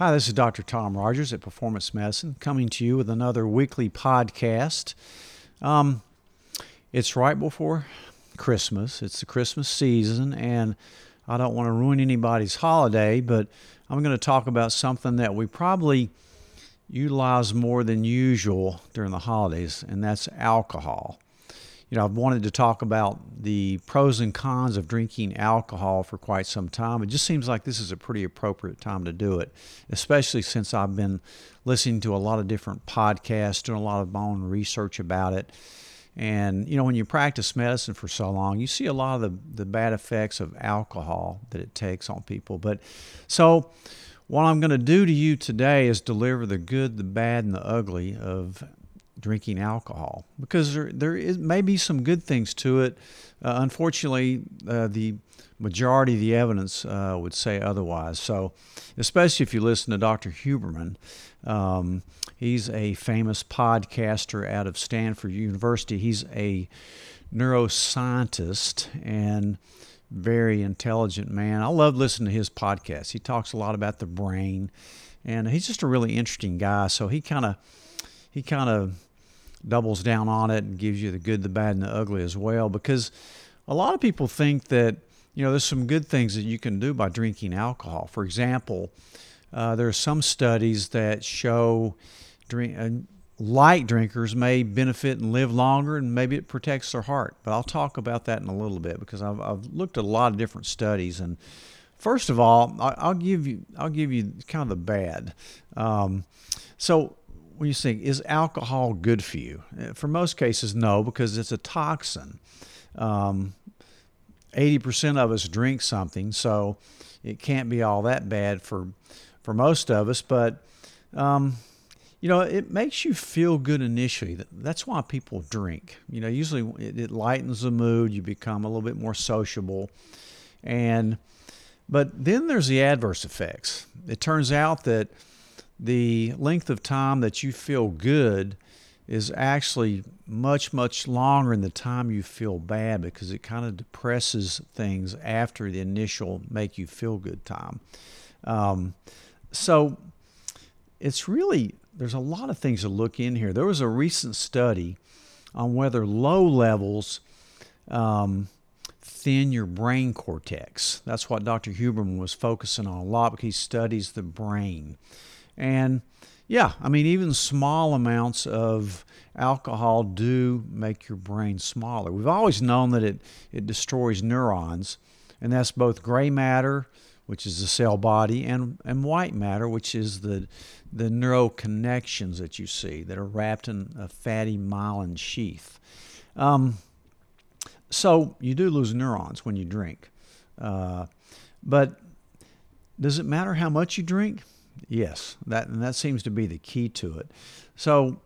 Hi, this is Dr. Tom Rogers at Performance Medicine coming to you with another weekly podcast. Um, it's right before Christmas, it's the Christmas season, and I don't want to ruin anybody's holiday, but I'm going to talk about something that we probably utilize more than usual during the holidays, and that's alcohol you know, I've wanted to talk about the pros and cons of drinking alcohol for quite some time. It just seems like this is a pretty appropriate time to do it, especially since I've been listening to a lot of different podcasts, doing a lot of my own research about it. And, you know, when you practice medicine for so long, you see a lot of the, the bad effects of alcohol that it takes on people. But so, what I'm going to do to you today is deliver the good, the bad, and the ugly of drinking alcohol because there, there is, may be some good things to it. Uh, unfortunately, uh, the majority of the evidence uh, would say otherwise. So, especially if you listen to Dr. Huberman, um, he's a famous podcaster out of Stanford University. He's a neuroscientist and very intelligent man. I love listening to his podcast. He talks a lot about the brain, and he's just a really interesting guy. So he kind of he kind of doubles down on it and gives you the good, the bad, and the ugly as well. Because a lot of people think that you know there's some good things that you can do by drinking alcohol. For example, uh, there are some studies that show drink. Uh, light drinkers may benefit and live longer, and maybe it protects their heart. But I'll talk about that in a little bit because I've, I've looked at a lot of different studies. And first of all, I'll give you I'll give you kind of the bad. Um, so when you think, is alcohol good for you? Uh, for most cases, no, because it's a toxin. Um, 80% of us drink something, so it can't be all that bad for, for most of us. But, um, you know, it makes you feel good initially. That's why people drink. You know, usually it, it lightens the mood, you become a little bit more sociable. And, but then there's the adverse effects. It turns out that the length of time that you feel good is actually much, much longer than the time you feel bad because it kind of depresses things after the initial make you feel good time. Um, so it's really, there's a lot of things to look in here. There was a recent study on whether low levels um, thin your brain cortex. That's what Dr. Huberman was focusing on a lot because he studies the brain. And yeah, I mean, even small amounts of alcohol do make your brain smaller. We've always known that it, it destroys neurons, and that's both gray matter, which is the cell body, and, and white matter, which is the, the neural connections that you see that are wrapped in a fatty myelin sheath. Um, so you do lose neurons when you drink. Uh, but does it matter how much you drink? Yes, that and that seems to be the key to it. So,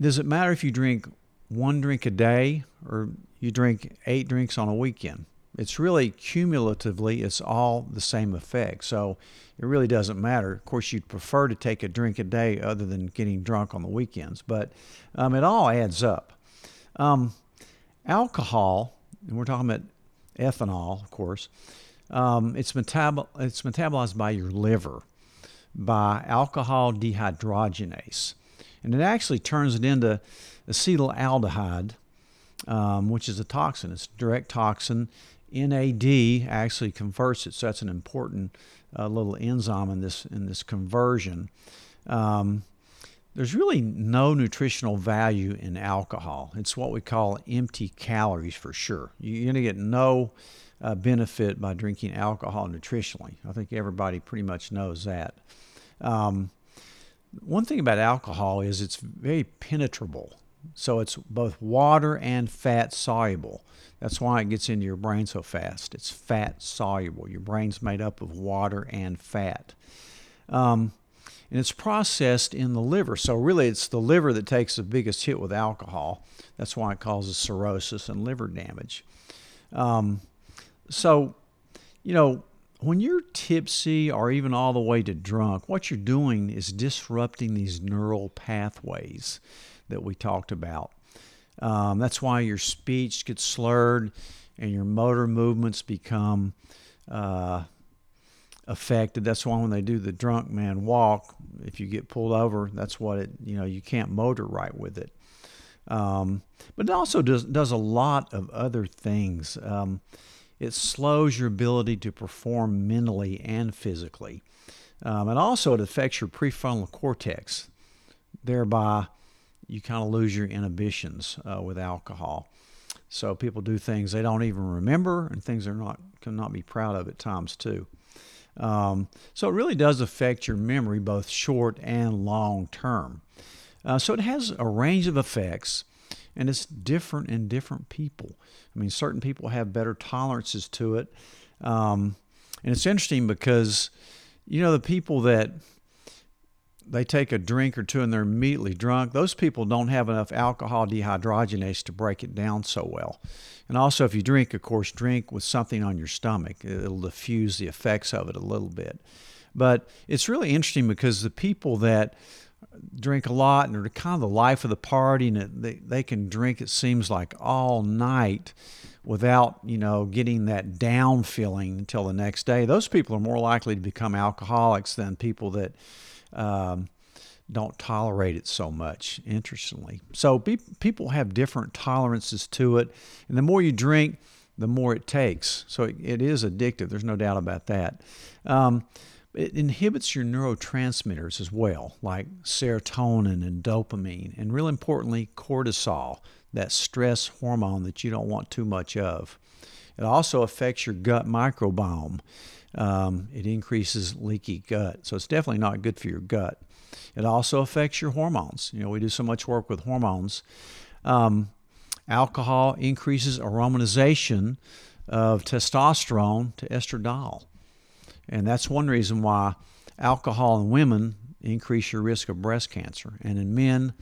does it matter if you drink one drink a day or you drink eight drinks on a weekend? It's really cumulatively, it's all the same effect. So it really doesn't matter. Of course, you'd prefer to take a drink a day other than getting drunk on the weekends, but um, it all adds up. Um, alcohol, and we're talking about ethanol, of course, um, it's, metabol- it's metabolized by your liver by alcohol dehydrogenase. And it actually turns it into acetaldehyde, um, which is a toxin. It's a direct toxin. NAD actually converts it, so that's an important uh, little enzyme in this in this conversion. Um, there's really no nutritional value in alcohol. It's what we call empty calories for sure. You're going to get no uh, benefit by drinking alcohol nutritionally. I think everybody pretty much knows that. Um, one thing about alcohol is it's very penetrable. So it's both water and fat soluble. That's why it gets into your brain so fast. It's fat soluble. Your brain's made up of water and fat. Um, and it's processed in the liver. So, really, it's the liver that takes the biggest hit with alcohol. That's why it causes cirrhosis and liver damage. Um, so, you know, when you're tipsy or even all the way to drunk, what you're doing is disrupting these neural pathways that we talked about. Um, that's why your speech gets slurred and your motor movements become uh, affected. That's why when they do the drunk man walk, if you get pulled over, that's what it, you know, you can't motor right with it. Um, but it also does, does a lot of other things. Um, it slows your ability to perform mentally and physically. Um, and also, it affects your prefrontal cortex. Thereby, you kind of lose your inhibitions uh, with alcohol. So people do things they don't even remember, and things they're not cannot be proud of at times too. Um, so it really does affect your memory, both short and long term. Uh, so it has a range of effects, and it's different in different people. I mean, certain people have better tolerances to it, um, and it's interesting because you know the people that they take a drink or two and they're immediately drunk. Those people don't have enough alcohol dehydrogenase to break it down so well. And also, if you drink, of course, drink with something on your stomach. It'll diffuse the effects of it a little bit. But it's really interesting because the people that drink a lot and they're kind of the life of the party and they, they can drink, it seems like, all night without, you know, getting that down feeling until the next day. Those people are more likely to become alcoholics than people that um, don't tolerate it so much, interestingly. So be, people have different tolerances to it. And the more you drink, the more it takes. So it, it is addictive. There's no doubt about that. Um, it inhibits your neurotransmitters as well, like serotonin and dopamine, and real importantly, cortisol, that stress hormone that you don't want too much of. It also affects your gut microbiome. Um, it increases leaky gut, so it's definitely not good for your gut. It also affects your hormones. You know, we do so much work with hormones. Um, alcohol increases aromatization of testosterone to estradiol. And that's one reason why alcohol in women increase your risk of breast cancer. And in men,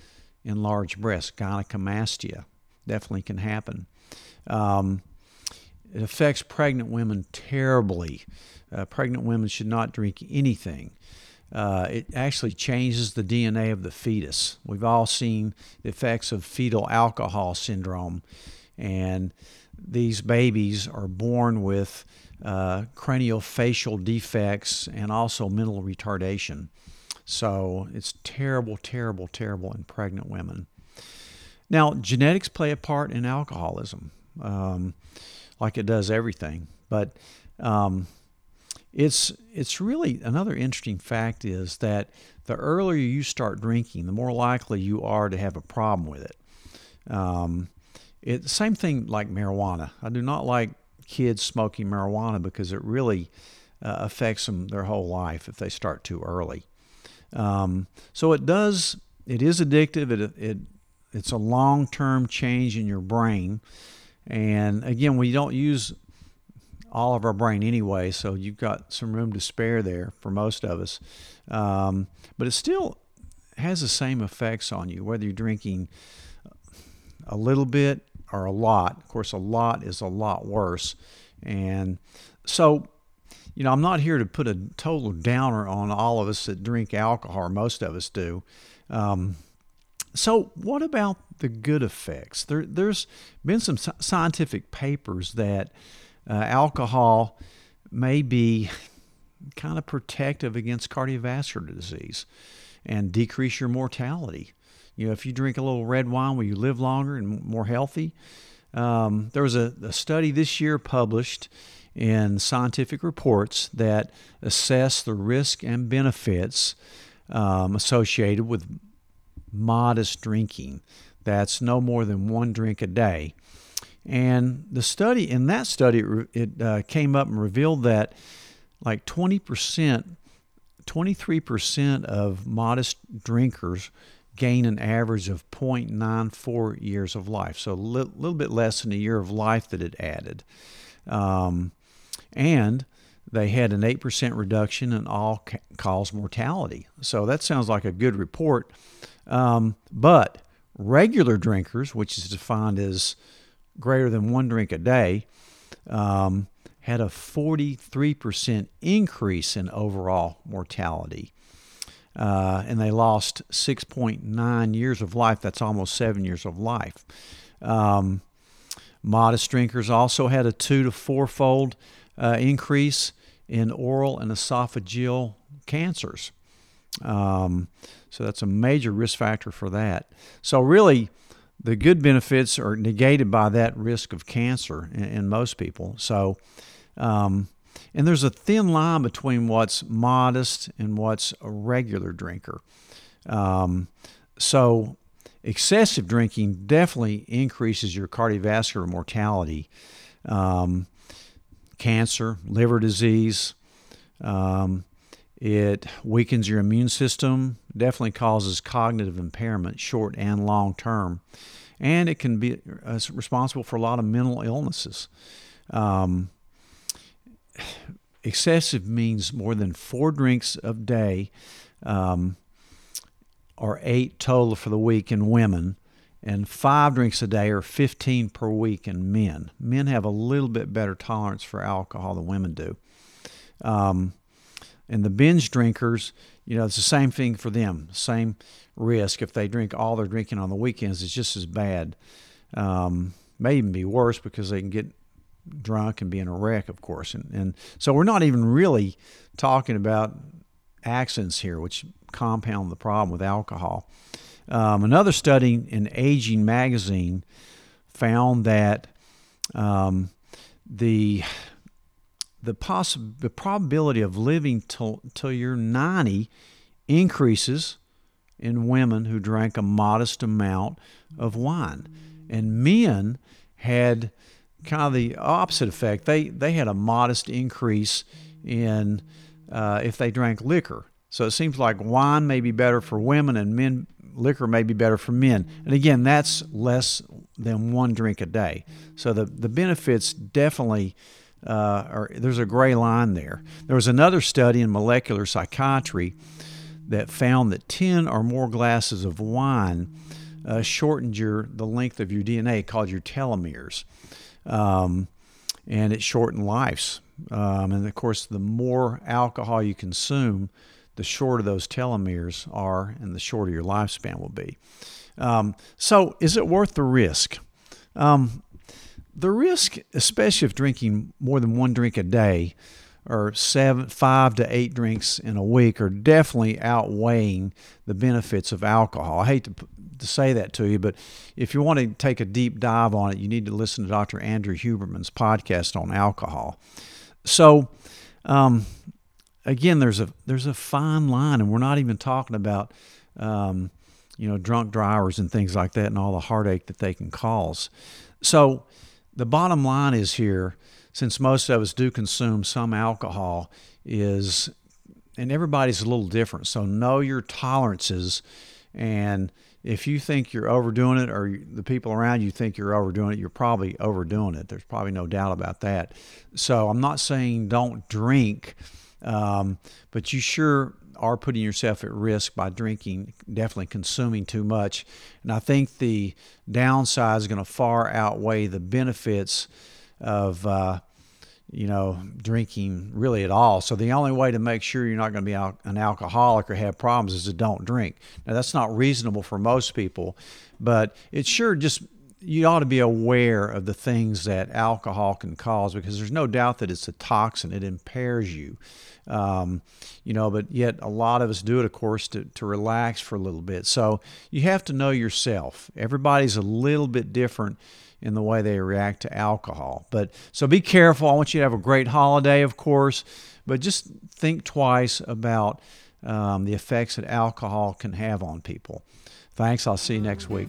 enlarged breast, gynecomastia, definitely can happen. Um, it affects pregnant women terribly. Uh, pregnant women should not drink anything. Uh, it actually changes the DNA of the fetus. We've all seen the effects of fetal alcohol syndrome, and these babies are born with uh, craniofacial defects and also mental retardation. So it's terrible, terrible, terrible in pregnant women. Now, genetics play a part in alcoholism, um, like it does everything. But um, it's it's really another interesting fact is that the earlier you start drinking, the more likely you are to have a problem with it. Um, it same thing like marijuana. I do not like kids smoking marijuana because it really uh, affects them their whole life if they start too early. Um, so it does. It is addictive. It, it it's a long term change in your brain. And again, we don't use all of our brain anyway, so you've got some room to spare there for most of us. Um, but it still has the same effects on you, whether you're drinking a little bit or a lot. Of course, a lot is a lot worse. And so, you know, I'm not here to put a total downer on all of us that drink alcohol, most of us do. Um, so, what about the good effects? There, has been some scientific papers that uh, alcohol may be kind of protective against cardiovascular disease and decrease your mortality. You know, if you drink a little red wine, will you live longer and more healthy? Um, there was a, a study this year published in scientific reports that assess the risk and benefits um, associated with modest drinking. That's no more than one drink a day. And the study, in that study, it uh, came up and revealed that like 20%, 23% of modest drinkers gain an average of 0.94 years of life. So a li- little bit less than a year of life that it added. Um, and they had an 8% reduction in all cause mortality. So that sounds like a good report. Um, but regular drinkers, which is defined as greater than one drink a day um, had a 43% increase in overall mortality. Uh, and they lost 6.9 years of life. That's almost seven years of life. Um, modest drinkers also had a two to four fold uh, increase in oral and esophageal cancers. Um, so that's a major risk factor for that. So, really, the good benefits are negated by that risk of cancer in, in most people. So, um, and there's a thin line between what's modest and what's a regular drinker. Um, so, excessive drinking definitely increases your cardiovascular mortality, um, cancer, liver disease. Um, it weakens your immune system, definitely causes cognitive impairment, short and long term, and it can be uh, responsible for a lot of mental illnesses. Um, excessive means more than four drinks a day, um, or eight total for the week in women, and five drinks a day or 15 per week in men. Men have a little bit better tolerance for alcohol than women do. Um, and the binge drinkers, you know, it's the same thing for them. Same risk. If they drink all they're drinking on the weekends, it's just as bad. Um, may even be worse because they can get drunk and being a wreck, of course. And, and so we're not even really talking about accidents here, which compound the problem with alcohol. Um, another study in Aging Magazine found that um, the the poss- the probability of living till till you're 90 increases in women who drank a modest amount of wine, and men had kind of the opposite effect. They they had a modest increase in uh, if they drank liquor. So it seems like wine may be better for women, and men liquor may be better for men. And again, that's less than one drink a day. So the the benefits definitely uh, there's a gray line there. There was another study in molecular psychiatry that found that 10 or more glasses of wine uh, shortened your the length of your DNA, called your telomeres, um, and it shortened lives. Um, and of course, the more alcohol you consume, the shorter those telomeres are, and the shorter your lifespan will be. Um, so, is it worth the risk? Um, the risk, especially of drinking more than one drink a day, or seven, five to eight drinks in a week, are definitely outweighing the benefits of alcohol. I hate to, to say that to you, but if you want to take a deep dive on it, you need to listen to Dr. Andrew Huberman's podcast on alcohol. So, um, again, there's a there's a fine line, and we're not even talking about. Um, you know, drunk drivers and things like that, and all the heartache that they can cause. So, the bottom line is here, since most of us do consume some alcohol, is, and everybody's a little different. So know your tolerances. And if you think you're overdoing it or the people around you think you're overdoing it, you're probably overdoing it. There's probably no doubt about that. So I'm not saying don't drink, um, but you sure are putting yourself at risk by drinking, definitely consuming too much. And I think the downside is going to far outweigh the benefits of, uh, you know, drinking really at all. So the only way to make sure you're not going to be al- an alcoholic or have problems is to don't drink. Now that's not reasonable for most people, but it sure just you ought to be aware of the things that alcohol can cause because there's no doubt that it's a toxin. It impairs you. Um, you know, but yet a lot of us do it, of course, to, to relax for a little bit. So you have to know yourself. Everybody's a little bit different in the way they react to alcohol. But so be careful. I want you to have a great holiday, of course, but just think twice about um, the effects that alcohol can have on people. Thanks. I'll see you next week.